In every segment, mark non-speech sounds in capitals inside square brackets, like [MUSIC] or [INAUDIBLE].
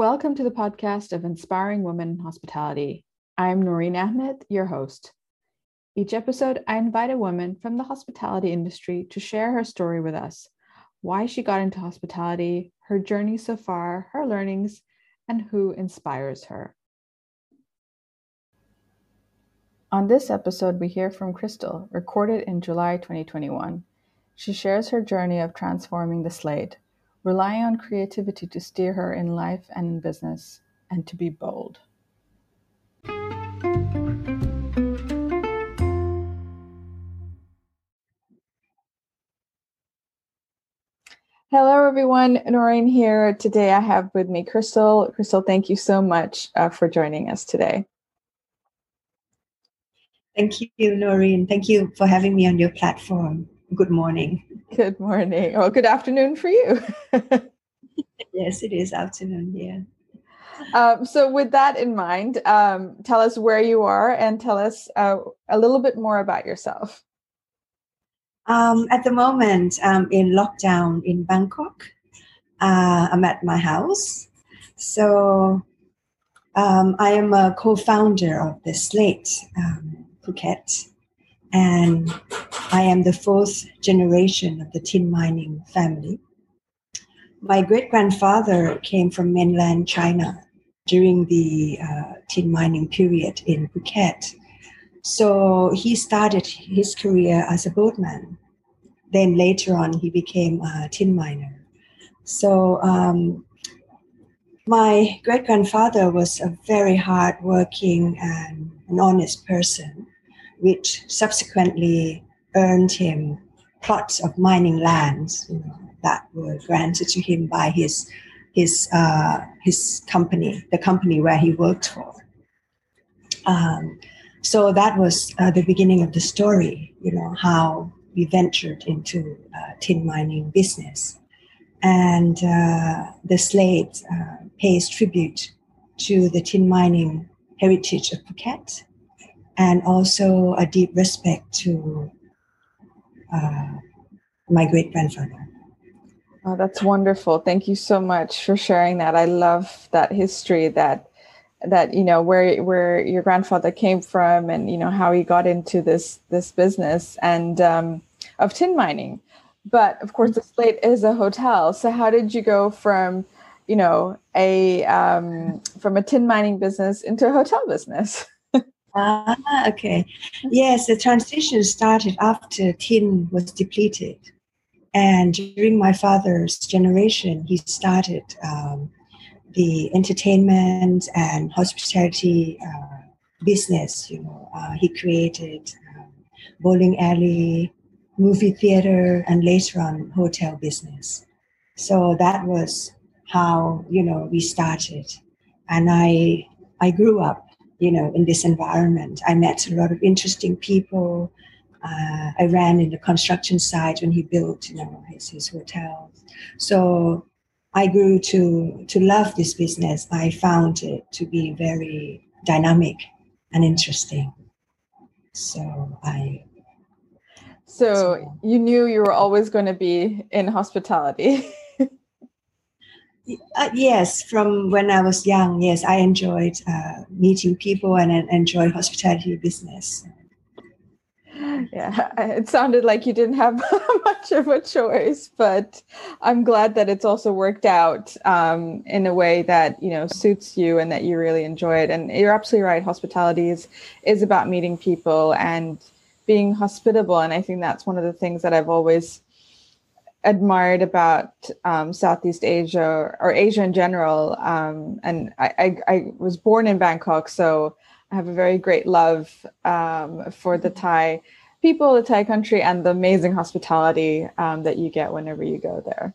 Welcome to the podcast of Inspiring Women in Hospitality. I'm Noreen Ahmed, your host. Each episode, I invite a woman from the hospitality industry to share her story with us why she got into hospitality, her journey so far, her learnings, and who inspires her. On this episode, we hear from Krystal, recorded in July 2021. She shares her journey of transforming the slate, relying on creativity to steer her in life and in business, and to be bold. Hello, everyone. Noreen here. Today I have with me Krystal. Krystal, thank you so much uh, for joining us today. Thank you, Noreen. Thank you for having me on your platform. Good morning. Good morning. Well, good afternoon for you. [LAUGHS] yes, it is afternoon here. Um, so, with that in mind, um, tell us where you are and tell us uh, a little bit more about yourself. Um, at the moment, I'm in lockdown in Bangkok. Uh, I'm at my house. So, um, I am a co founder of the Slate um, Phuket, and I am the fourth generation of the tin mining family. My great grandfather came from mainland China during the uh, tin mining period in Phuket. So he started his career as a boatman. Then later on, he became a tin miner. So um, my great grandfather was a very hardworking and an honest person which subsequently earned him plots of mining lands you know, that were granted to him by his his uh, his company, the company where he worked for. Um, so that was uh, the beginning of the story. You know how we ventured into uh, tin mining business, and uh, the slate uh, pays tribute to the tin mining heritage of Phuket and also a deep respect to uh, my great grandfather. Oh, that's wonderful. Thank you so much for sharing that. I love that history that that you know where where your grandfather came from and you know how he got into this this business and um, of tin mining. But of course, the Slate is a hotel. So how did you go from you know a um, from a tin mining business into a hotel business? [LAUGHS] Ah, okay. Yes, the transition started after tin was depleted. And during my father's generation, he started um, the entertainment and hospitality uh, business. You know, uh, he created um, bowling alley, movie theater, and later on hotel business. So that was how you know we started, and I I grew up you know, in this environment. I met a lot of interesting people. Uh, I ran in the construction site when he built, you know, his, his hotel. So I grew to to love this business. I found it to be very dynamic and interesting. So I. So, so you knew you were always going to be in hospitality. [LAUGHS] Uh, yes, from when I was young, yes, I enjoyed uh, meeting people and, and enjoyed hospitality business. Yeah, it sounded like you didn't have [LAUGHS] much of a choice, but I'm glad that it's also worked out um, in a way that you know suits you and that you really enjoy it. And you're absolutely right. Hospitality is is about meeting people and being hospitable, and I think that's one of the things that I've always admired about um, Southeast Asia or Asia in general. Um, and I, I, I, was born in Bangkok, so I have a very great love um, for the Thai people, the Thai country, and the amazing hospitality um, that you get whenever you go there.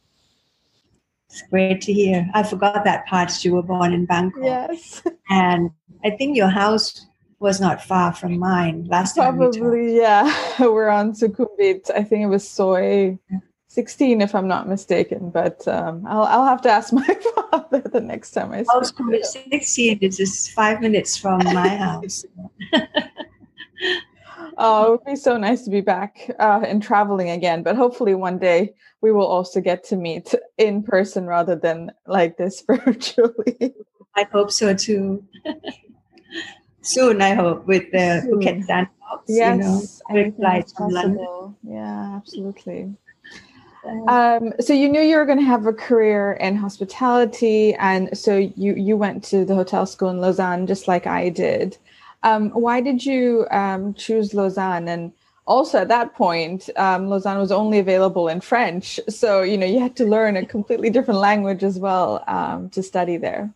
It's great to hear. I forgot that part. You were born in Bangkok. Yes. [LAUGHS] And I think your house was not far from mine last Probably, time. Probably, yeah. [LAUGHS] We're on Sukhumvit. I think it was Soi. Yeah 16 if i'm not mistaken but um, I'll, I'll have to ask [LAUGHS] my father the next time i oh, 16 is just five minutes from my house [LAUGHS] oh, it would be so nice to be back uh, and traveling again. But hopefully, one day we will also get to meet in person rather than like this [LAUGHS] virtually. I hope so too. Soon, I hope, with the Soon. Phuket Sandbox. Yes, you know, flights from London. Yeah, absolutely. Um, so you knew you were going to have a career in hospitality, and so you you went to the hotel school in Lausanne, just like I did. Um, why did you um, choose Lausanne? And also at that point, um, Lausanne was only available in French, so you know you had to learn a completely different language as well um, to study there.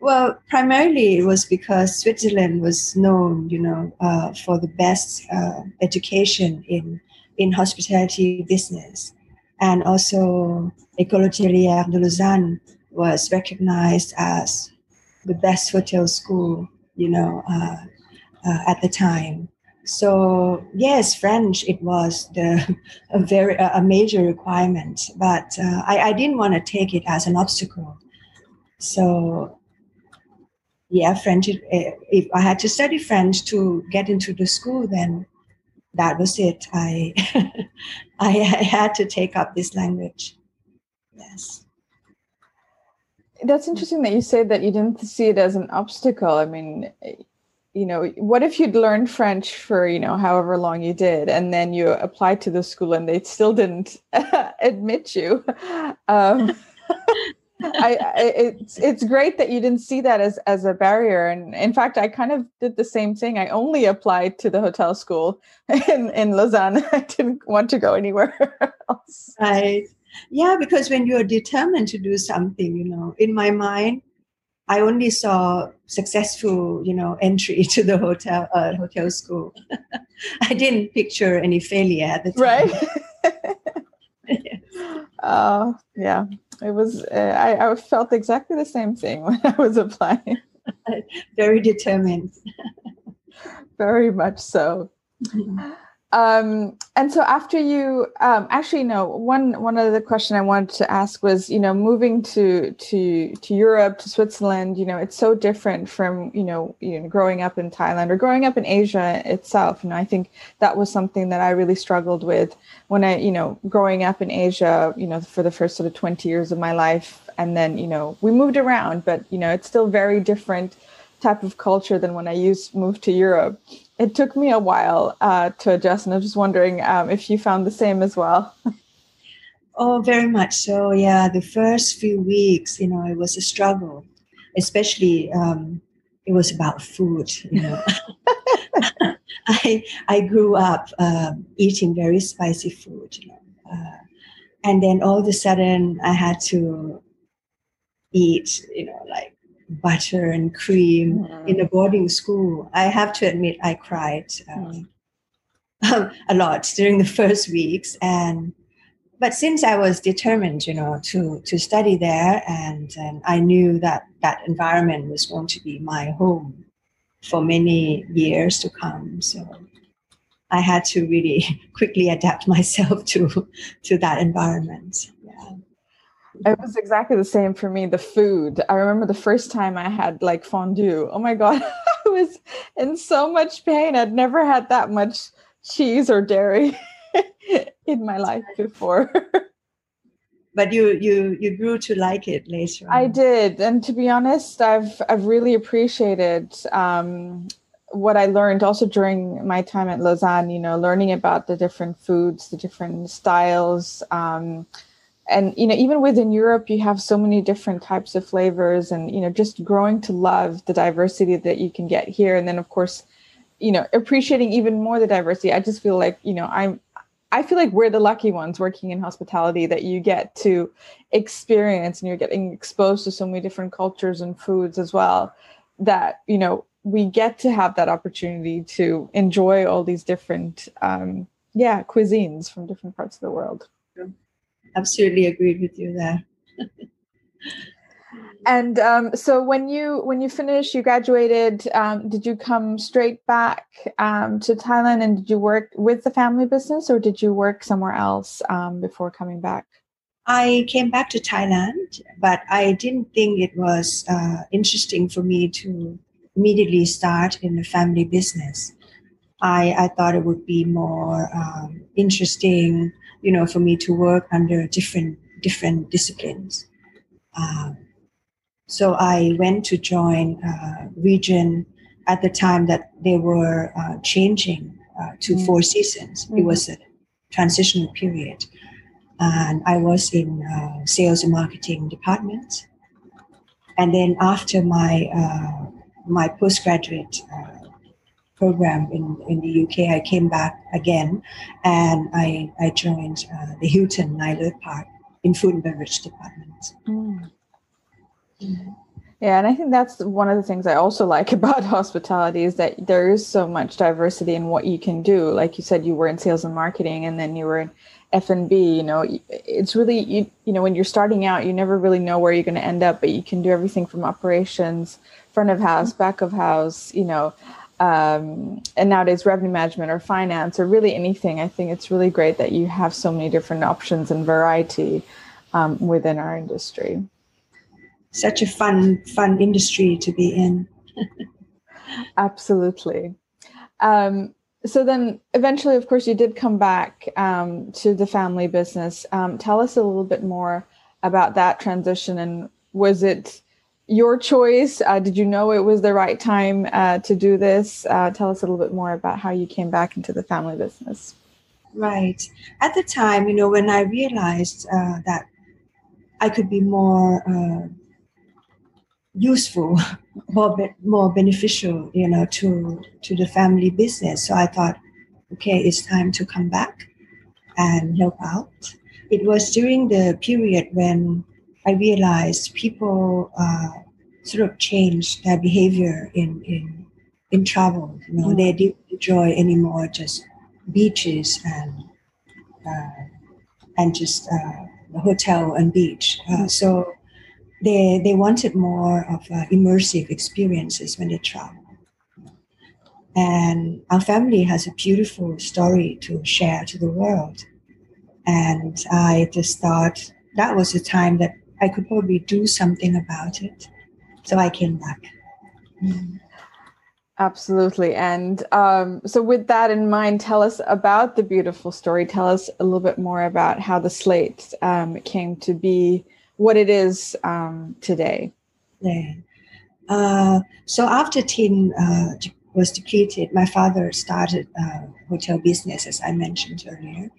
Well, primarily it was because Switzerland was known, you know, uh, for the best uh, education in in hospitality business, and also École Hôtelière de Lausanne was recognized as the best hotel school, you know, uh, uh at the time. So yes, French it was the [LAUGHS] a very a major requirement, but uh, I, I didn't want to take it as an obstacle. So yeah, French. If I had to study French to get into the school, then that was it. I, [LAUGHS] I, I had to take up this language. Yes. That's interesting that you say that you didn't see it as an obstacle. I mean, you know, what if you'd learned French for, you know, however long you did, and then you applied to the school and they still didn't [LAUGHS] admit you? [LAUGHS] Um, I, I, it's it's great that you didn't see that as as a barrier. And in fact i kind of did the same thing. I only applied to the hotel school [LAUGHS] in in lausanne. [LAUGHS] I didn't want to go anywhere [LAUGHS] else. Right. Yeah because when you're determined to do something you know in my mind i only saw successful you know entry to the hotel uh, hotel school. I didn't picture any failure at the time. Right. Oh, yeah. It was, uh, I, I felt exactly the same thing [LAUGHS] when I was applying. [LAUGHS] Very determined. Very much so. Mm-hmm. [LAUGHS] Um, and so after you, um, actually, no, one, one other question I wanted to ask was, you know, moving to, to, to Europe, to Switzerland, you know, it's so different from, you know, you know, growing up in Thailand or growing up in Asia itself. You know, I think that was something that I really struggled with when I, you know, growing up in Asia, you know, for the first sort of 20 years of my life. And then, you know, we moved around, but, you know, it's still very different type of culture than when I used moved to Europe it took me a while uh, to adjust, and I was just wondering um, if you found the same as well. [LAUGHS] oh, very much so. Yeah, the first few weeks, you know, it was a struggle, especially um, it was about food. You know, [LAUGHS] I I grew up um, eating very spicy food, you know, uh, and then all of a sudden I had to eat, you know, like butter and cream mm. in a boarding school. I have to admit, I cried um, mm. [LAUGHS] a lot during the first weeks, and but since I was determined, you know, to to study there, and, and I knew that that environment was going to be my home for many years to come, so. I had to really [LAUGHS] quickly adapt [LAUGHS] myself to to that environment. It was exactly the same for me. The food. I remember the first time I had like fondue. Oh my god, [LAUGHS] I was in so much pain. I'd never had that much cheese or dairy [LAUGHS] in my life before. [LAUGHS] but you you you grew to like it later. On. I did, and to be honest, I've I've really appreciated um, what I learned also during my time at Lausanne. You know, learning about the different foods, the different styles. Um, and you know even within europe you have so many different types of flavors and you know just growing to love the diversity that you can get here. And then of course you know appreciating even more the diversity. I just feel like you know i'm i feel like we're the lucky ones working in hospitality that you get to experience and you're getting exposed to so many different cultures and foods as well that you know we get to have that opportunity to enjoy all these different um yeah cuisines from different parts of the world absolutely agreed with you there. [LAUGHS] and um, so when you when you finished, you graduated. Um, did you come straight back um, to Thailand, and did you work with the family business, or did you work somewhere else um, before coming back? I came back to Thailand, but I didn't think it was uh, interesting for me to immediately start in the family business. I, I thought it would be more um, interesting, you know, for me to work under different different disciplines. Um, so I went to join uh, Regent at the time that they were uh, changing uh, to mm-hmm. Four Seasons. Mm-hmm. It was a transitional period, and I was in uh, sales and marketing department. And then after my uh, my postgraduate uh, program in, in the UK, I came back again, and I I joined uh, the Hilton Nylert Park in food and beverage department. Mm. Yeah, and I think that's one of the things I also like [LAUGHS] about hospitality is that there is so much diversity in what you can do. Like you said, you were in sales and marketing, and then you were in F and B. You know, it's really you. You know, when you're starting out, you never really know where you're going to end up, but you can do everything from operations, front of house, back of house. You know, um, and nowadays revenue management or finance or really anything. I think it's really great that you have so many different options and variety um, within our industry. Such a fun fun industry to be in. [LAUGHS] Absolutely. Um, so then eventually of course you did come back um, to the family business. Um, tell us a little bit more about that transition and was it your choice uh, did you know it was the right time uh, to do this uh, tell us a little bit more about how you came back into the family business right at the time you know when i realized uh, that i could be more uh, useful, [LAUGHS] more more beneficial, you know, to to the family business. So I thought, okay, it's time to come back and help out. It was during the period when I realized people uh, sort of changed their behavior in in in travel. You know, mm. they didn't enjoy anymore just beaches and uh, and just uh, the hotel and beach. Uh, mm. So they they wanted more of uh, immersive experiences when they travel. And our family has a beautiful story to share to the world. And I just thought that was the time that I could probably do something about it. So I came back. Mm. Absolutely. And um, so, with that in mind, tell us about the beautiful story. Tell us a little bit more about how the slate um, came to be what it is um, today. Yeah. Uh, so after Tin uh, was depleted, my father started uh, hotel business, as I mentioned earlier.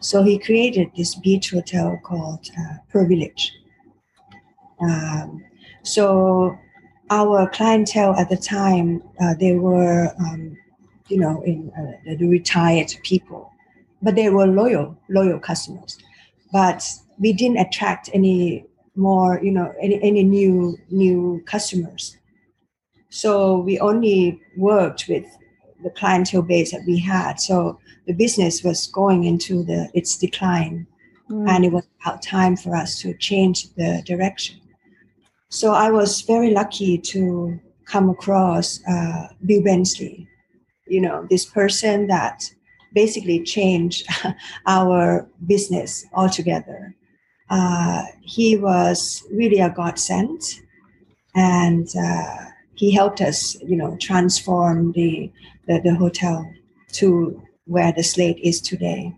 So he created this beach hotel called uh, Pearl Village. Um, so our clientele at the time, uh, they were, um, you know, in uh, the retired people, but they were loyal, loyal customers. But we didn't attract any more, you know, any, any new new customers. So we only worked with the clientele base that we had. So the business was going into the its decline, mm. and it was about time for us to change the direction. So I was very lucky to come across uh, Bill Bensley, you know, this person that basically changed [LAUGHS] our business altogether uh, he was really a godsend, and uh, he helped us, you know, transform the, the, the hotel to where the slate is today.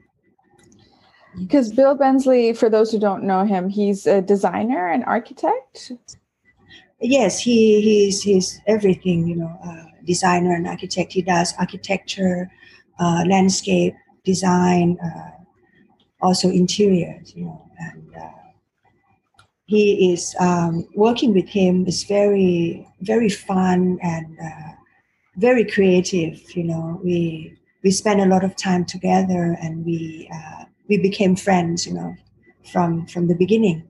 Because Bill Bensley, for those who don't know him, he's a designer and architect. Yes, he he's he's everything, you know, uh, designer and architect. He does architecture, uh, landscape design, uh, also interiors, you know, and uh, he is um, working with him is very very fun and uh, very creative. You know, we we spent a lot of time together and we we became friends. You know, from from the beginning.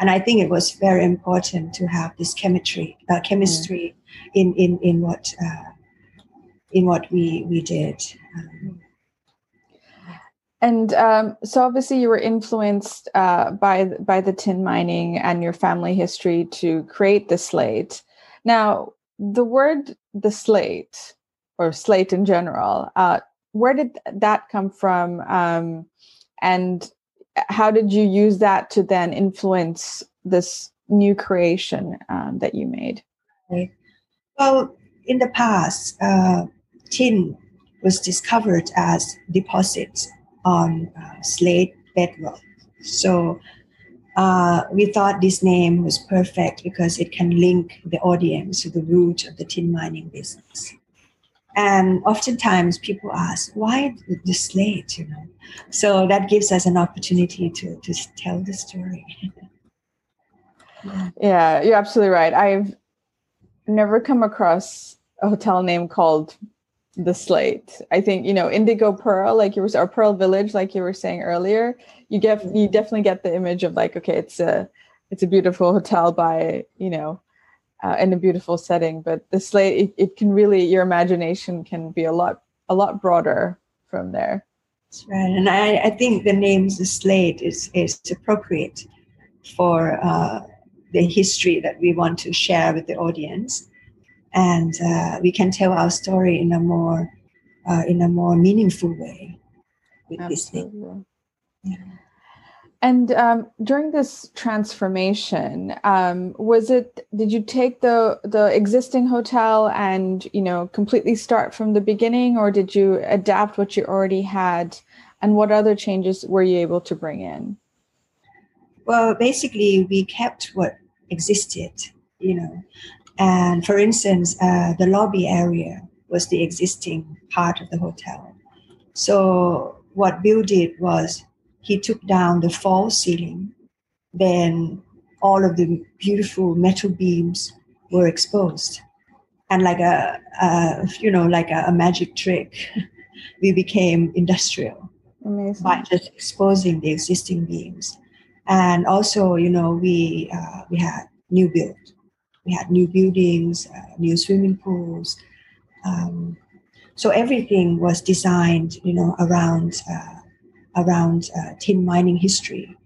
And I think it was very important to have this chemistry, uh, chemistry mm. in, in, in what uh, in what we we did. Um, and um, so, obviously, you were influenced uh, by by the tin mining and your family history to create the slate. Now, the word "the slate" or slate in general, uh, where did that come from, um, and how did you use that to then influence this new creation um, that you made? Well, in the past, uh, tin was discovered as deposits on uh, slate bedrock. So uh, we thought this name was perfect because it can link the audience to the root of the tin mining business. And oftentimes people ask, why the slate, you know? So that gives us an opportunity to, to tell the story. [LAUGHS] yeah, you're absolutely right. I've never come across a hotel name called the slate. I think, you know, Indigo Pearl, like you were, or Pearl Village, like you were saying earlier, you get, you definitely get the image of like, okay, it's a, it's a beautiful hotel by, you know, uh, in a beautiful setting. But the slate, it, it can really, your imagination can be a lot, a lot broader from there. That's right. And I, I think the name the slate is, is appropriate for uh, the history that we want to share with the audience. And uh, we can tell our story in a more, uh, in a more meaningful way with Absolutely. this name. Yeah. And um, during this transformation, um, was it? Did you take the the existing hotel and you know completely start from the beginning, or did you adapt what you already had? And what other changes were you able to bring in? Well, basically, we kept what existed, you know. And for instance, uh, the lobby area was the existing part of the hotel. So what Bill did was he took down the false ceiling. Then all of the beautiful metal beams were exposed, and like a, a you know like a, a magic trick, [LAUGHS] we became industrial Amazing. by just exposing the existing beams. And also, you know, we uh, we had new build, we had new buildings, uh, new swimming pools. Um, so everything was designed, you know, around uh, around uh, tin mining history.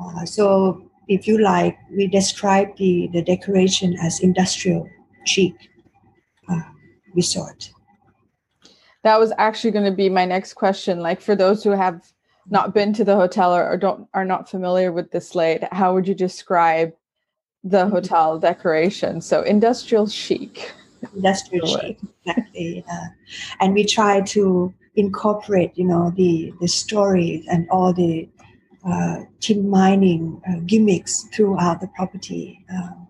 Uh, so if you like, we describe the, the decoration as industrial chic uh, resort. That was actually going to be my next question. Like for those who have not been to the hotel or, or don't are not familiar with the slate, how would you describe the mm-hmm. hotel decoration? So industrial chic. Industrial [LAUGHS] chic, exactly. and we try to incorporate, you know, the the stories and all the uh, tin mining uh, gimmicks throughout the property. Um,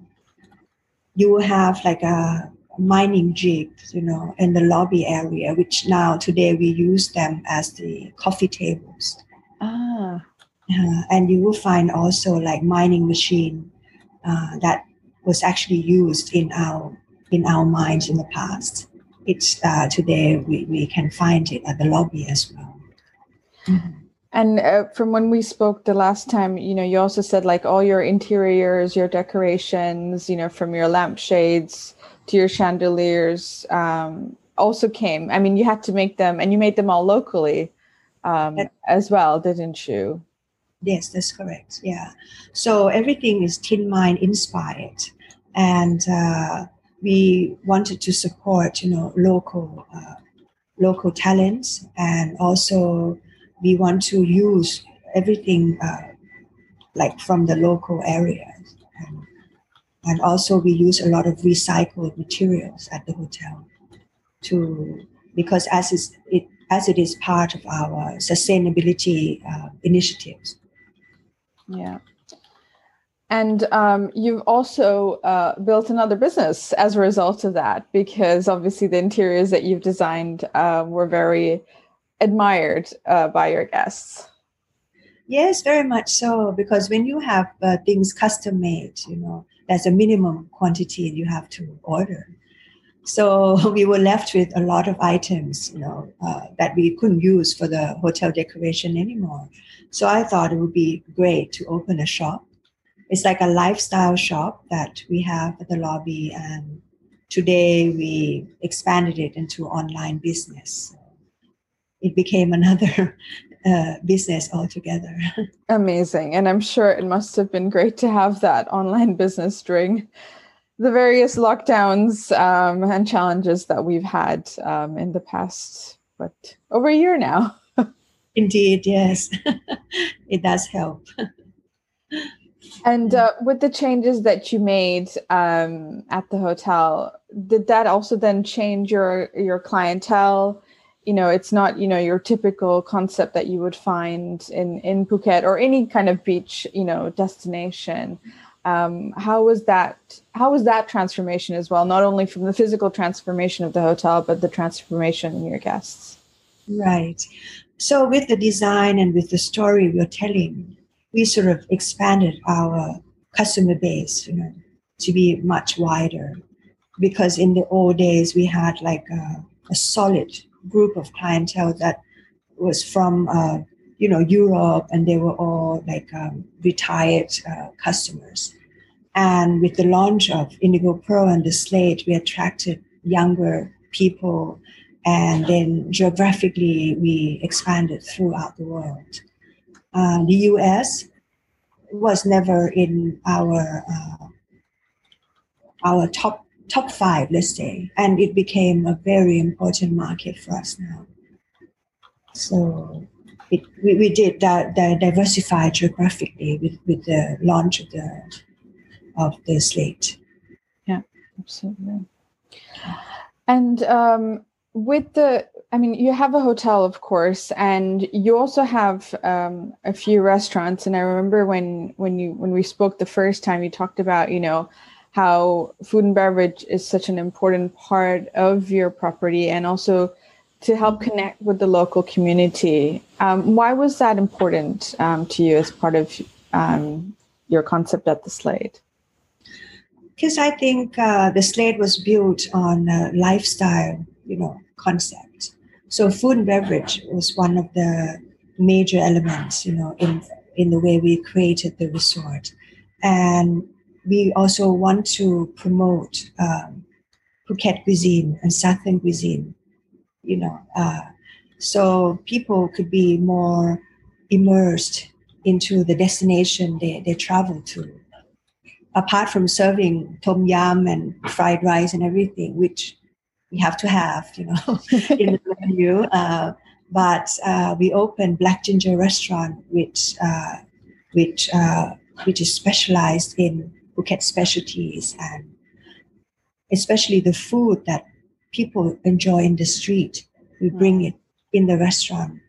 you will have like a mining jig, you know, in the lobby area, which now today we use them as the coffee tables. Ah. Uh, and you will find also like mining machine uh, that was actually used in our in our mines in the past it's uh, today we, we can find it at the lobby as well. Mm-hmm. And uh, from when we spoke the last time, you know, you also said like all your interiors, your decorations, you know, from your lampshades to your chandeliers, um, also came. I mean, you had to make them, and you made them all locally um, that, as well, didn't you? Yes, that's correct. Yeah. So everything is tin mine inspired, and uh, we wanted to support, you know, local uh, local talents, and also we want to use everything uh, like from the local areas, and, and also we use a lot of recycled materials at the hotel to because as is it as it is part of our sustainability uh, initiatives. Yeah. And um, you've also uh, built another business as a result of that, because obviously the interiors that you've designed uh, were very admired uh, by your guests. Yes, very much so. Because when you have uh, things custom made, you know, there's a minimum quantity you have to order. So [LAUGHS] we were left with a lot of items, you know, uh, that we couldn't use for the hotel decoration anymore. So I thought it would be great to open a shop it's like a lifestyle shop that we have at the lobby and today we expanded it into online business. It became [LAUGHS] another uh, business altogether. [LAUGHS] Amazing. And i'm sure it must have been great to have that online business during the various lockdowns um, and challenges that we've had um, in the past but over a year now. [LAUGHS] Indeed yes. It does help and uh, with the changes that you made um, at the hotel, did that also then change your your clientele? you know it's not you know your typical concept that you would find in in Phuket or any kind of beach you know destination. Um, how was that? How was that transformation as well? Not only from the physical transformation of the hotel, but the transformation in your guests. Right. So with the design and with the story we're telling, we sort of expanded our customer base, you know, to be much wider. Because in the old days we had like a, a solid group of clientele that was from uh, you know Europe, and they were all like um, retired uh, customers. And with the launch of Indigo Pearl and the Slate, we attracted younger people, and then geographically we expanded throughout the world. Uh, the U.S. was never in our uh, our top top five, let's say, and it became a very important market for us now. So it, we, we did that, that diversify geographically with, with the launch of the of the slate. Yeah, absolutely. And um, with the, I mean, you have a hotel, of course, and you also have um, a few restaurants. And I remember when when you when we spoke the first time, you talked about you know how food and beverage is such an important part of your property and also to help connect with the local community. Um, why was that important um, to you as part of um, your concept at the Slate? Because I think uh, the Slate was built on a lifestyle, you know, concept. So food and beverage was one of the major elements, you know, in in the way we created the resort, and we also want to promote um, Phuket cuisine and Southern cuisine, you know, uh, so people could be more immersed into the destination they, they travel to. Apart from serving tom yum and fried rice and everything, which we have to have, you know, [LAUGHS] [LAUGHS] in the menu. Uh, but uh, we opened Black Ginger Restaurant, which uh, which uh, which is specialized in Phuket specialties and especially the food that people enjoy in the street. We bring it in the restaurant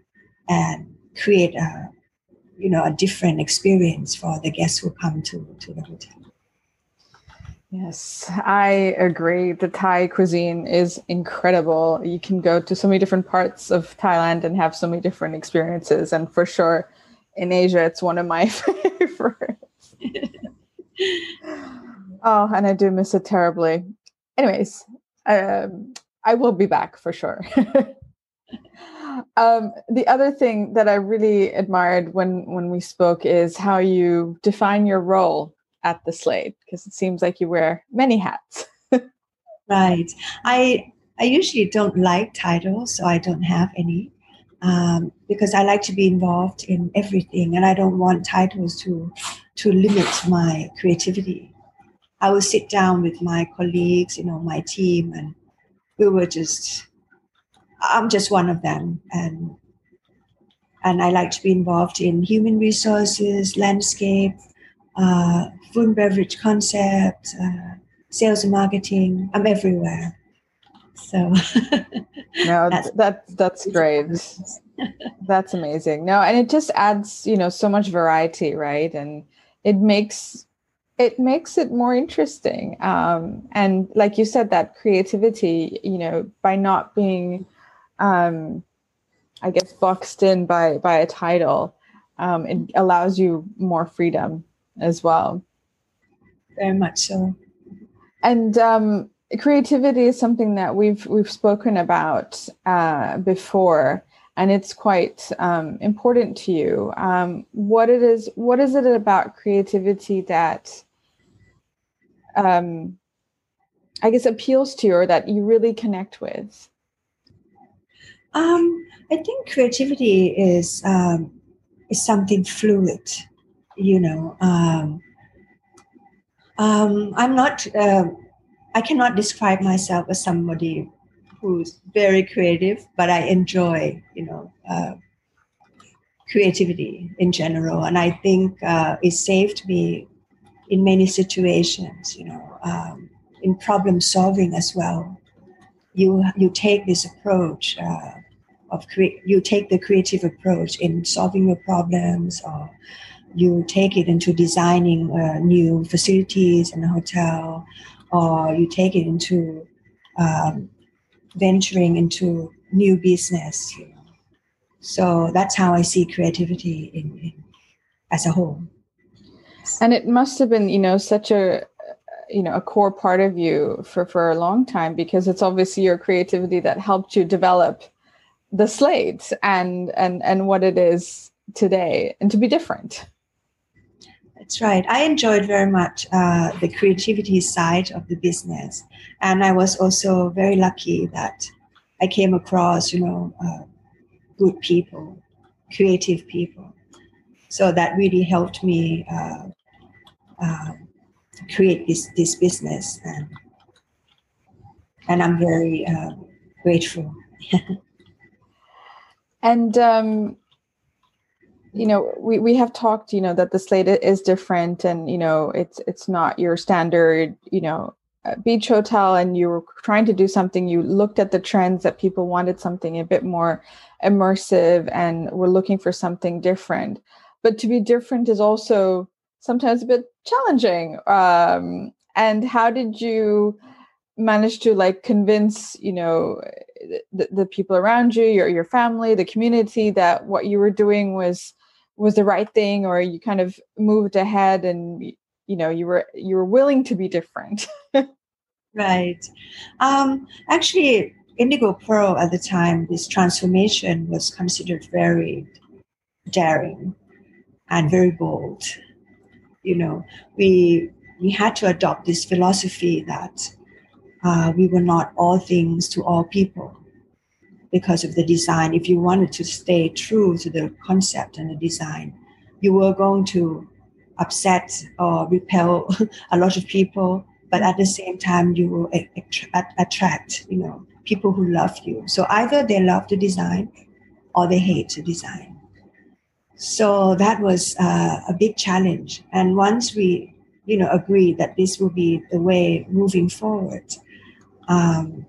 and create a you know a different experience for the guests who come to, to the hotel. Yes, I agree. The Thai cuisine is incredible. You can go to so many different parts of Thailand and have so many different experiences. And for sure, in Asia, it's one of my [LAUGHS] favorites [LAUGHS] oh, and I do miss it terribly. Anyways, um, I will be back for sure. [LAUGHS] um, the other thing that I really admired when when we spoke is how you define your role at the Slate, because it seems like you wear many hats. [LAUGHS] right. I I usually don't like titles, so I don't have any. Um, because I like to be involved in everything, and I don't want titles to to limit my creativity. I will sit down with my colleagues, you know, my team, and we were just, I'm just one of them. And, and I like to be involved in human resources, landscape, uh, food and beverage concept, uh, sales and marketing. I'm everywhere. So [LAUGHS] no, that's, that that's great. that's amazing. No, and it just adds, you know, so much variety, right? And it makes it makes it more interesting um, and like you said that creativity you know by not being um, i guess boxed in by by a title um, it allows you more freedom as well very much so and um, creativity is something that we've we've spoken about uh, before and it's quite um, important to you. Um, what it is, what is it about creativity that um, I guess appeals to you or that you really connect with? Um, I think creativity is um, is something fluid. You know, um, I'm not. Uh, I cannot describe myself as somebody who's very creative, but I enjoy, you know, uh, creativity in general. And I think uh, it saved me in many situations, you know, um, in problem solving as well. You, you take this approach uh, of create. You take the creative approach in solving your problems, or you take it into designing uh, new facilities in a hotel, or you take it into um, venturing into new business. You know. So that's how I see creativity in, in as a whole. And it must have been, you know, such a you know a core part of you for for a long time because it's obviously your creativity that helped you develop the slate and and and what it is today and to be different that's right. I enjoyed very much uh, the creativity side of the business. And i was also very lucky that i came across you know uh, good people creative people. So that really helped me uh, uh create this this business. And and I'm very uh, grateful. [LAUGHS] and um, you know, we we have talked, you know, that the slate is different, and you know, it's it's not your standard, you know, uh, beach hotel, and you were trying to do something. You looked at the trends that people wanted something a bit more immersive, and were looking for something different. But to be different is also sometimes a bit challenging um, and how did you manage to like convince you know the, the people around you your, your family the community that what you were doing was was the right thing or you kind of moved ahead and you know you were you were willing to be different. [LAUGHS] Right. Um actually indigo pearl at the time this transformation was considered very daring and very bold. You know, we we had to adopt this philosophy that uh, we were not all things to all people because of the design. If you wanted to stay true to the concept and the design, you were going to upset or repel [LAUGHS] a lot of people, but at the same time, you will attract, you know, people who love you. So either they love the design or they hate the design. So that was uh, a big challenge. And once we, you know, agreed that this will be the way moving forward, um,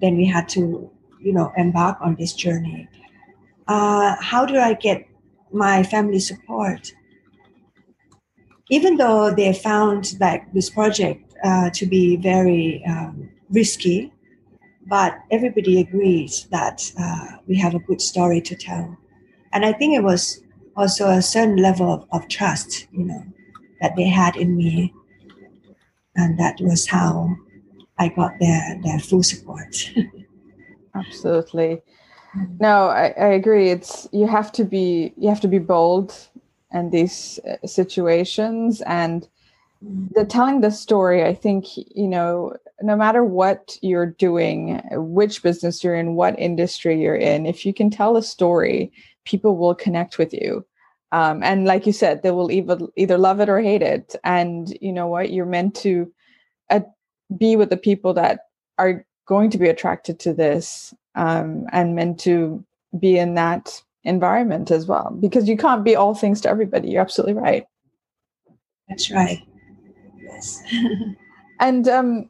then we had to, you know, embark on this journey. Uh, how do I get my family support? Even though they found like this project uh, to be very um, risky, but everybody agrees that uh, we have a good story to tell. And I think it was also a certain level of, of trust, you know, that they had in me. And that was how I got their, their full support. [LAUGHS] Absolutely. No, I, I agree. It's you have to be you have to be bold in these uh, situations and the telling the story i think you know no matter what you're doing which business you're in what industry you're in if you can tell a story people will connect with you. Um, and like you said, they will either either love it or hate it. And you know what? You're meant to uh, be with the people that are going to be attracted to this um, and meant to be in that environment as well. Because you can't be all things to everybody. You're absolutely right. That's right. Yes. [LAUGHS] and um,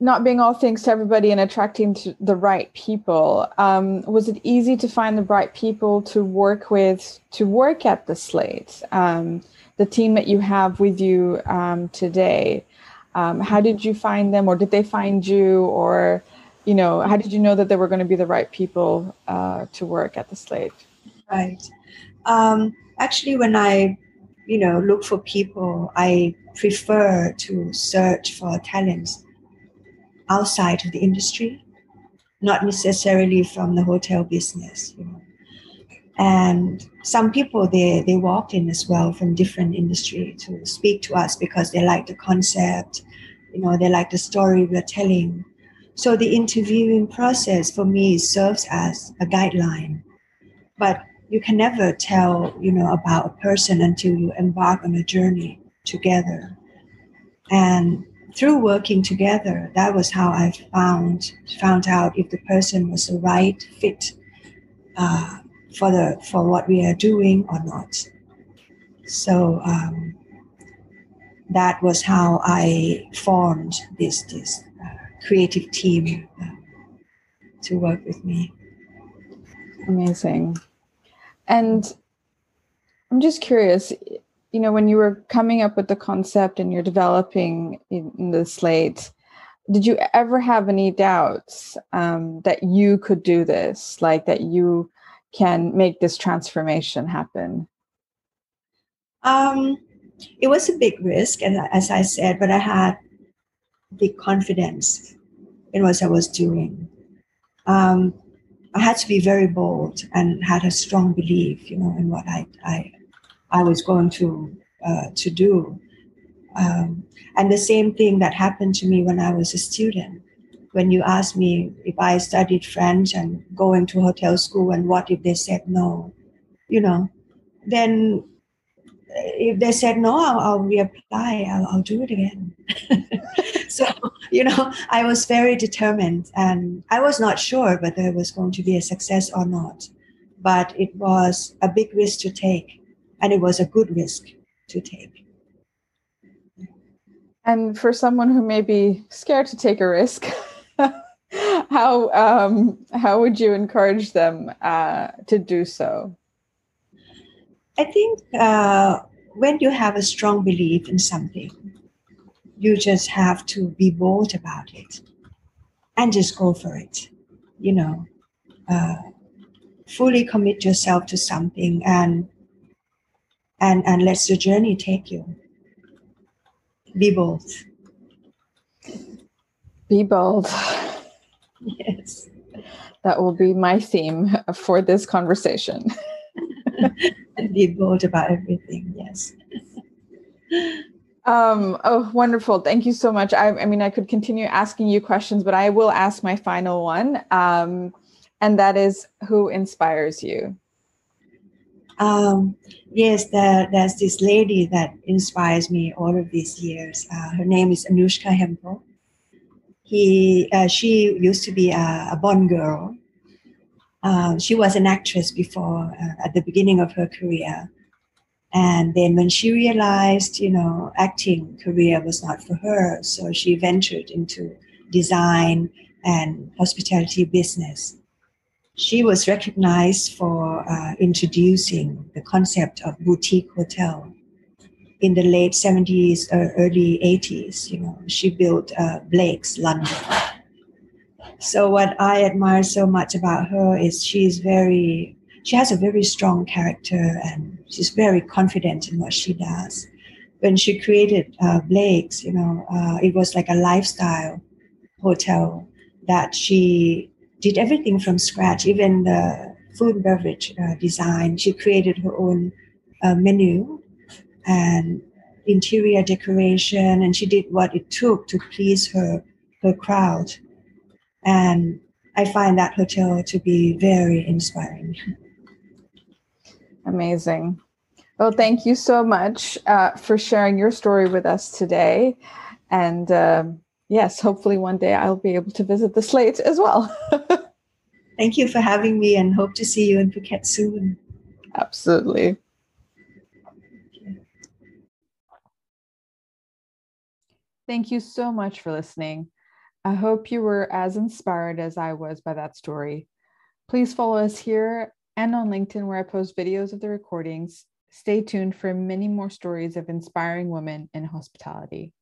not being all things to everybody and attracting to the right people um, was it easy to find the right people to work with to work at the slate um, the team that you have with you um, today um, how did you find them or did they find you or you know how did you know that they were going to be the right people uh, to work at the slate right um, actually when i you know look for people i prefer to search for talents outside of the industry, not necessarily from the hotel business. You know. And some people they they walked in as well from different industry to speak to us because they like the concept, you know, they like the story we're telling. So the interviewing process for me serves as a guideline. But you can never tell, you know, about a person until you embark on a journey together. And through working together, that was how I found found out if the person was the right fit uh, for the for what we are doing or not. So um, that was how I formed this this uh, creative team uh, to work with me. Amazing. And I'm just curious, you know, when you were coming up with the concept and you're developing in the slate, did you ever have any doubts um, that you could do this, like that you can make this transformation happen? Um, it was a big risk, as, as I said, but I had big confidence in what I was doing. Um, I had to be very bold and had a strong belief, you know, in what I I, I was going to uh, to do. Um, and the same thing that happened to me when I was a student. When you asked me if I studied French and going to hotel school, and what if they said no, you know, then if they said no, I'll, I'll reapply. I'll, I'll do it again. [LAUGHS] so you know, I was very determined, and I was not sure whether it was going to be a success or not. But it was a big risk to take, and it was a good risk to take. And for someone who may be scared to take a risk, [LAUGHS] how um, how would you encourage them uh, to do so? I think uh, when you have a strong belief in something, you just have to be bold about it and just go for it. You know, uh, fully commit yourself to something and and and let the journey take you. Be bold. Be bold. Yes. That will be my theme for this conversation. [LAUGHS] And be bold about everything. Yes. Um, oh, wonderful. Thank you so much. I, I, mean, I could continue asking you questions, but I will ask my final one. Um, and that is who inspires you? Um, yes, the, there's this lady that inspires me all of these years. Uh, her name is Anouska Hempel. He, uh, she used to be a, a Bond girl. Uh, she was an actress before, uh, at the beginning of her career. And then when she realized, you know, acting career was not for her, so she ventured into design and hospitality business. She was recognized for uh, introducing the concept of boutique hotel in the late 70s or early 80s. You know, she built uh, Blake's London. So what I admire so much about her is she's very she has a very strong character and she's very confident in what she does. When she created uh, Blake's, you know, uh, it was like a lifestyle hotel that she did everything from scratch, even the food and beverage uh, design. She created her own uh, menu and interior decoration, and she did what it took to please her her crowd. And I find that hotel to be very inspiring. Amazing. Well, thank you so much uh, for sharing your story with us today. And uh, yes, hopefully one day I'll be able to visit the slate as well. [LAUGHS] thank you for having me and hope to see you in Phuket soon. Absolutely. Thank you so much for listening. I hope you were as inspired as I was by that story. Please follow us here and on LinkedIn, where I post videos of the recordings. Stay tuned for many more stories of inspiring women in hospitality.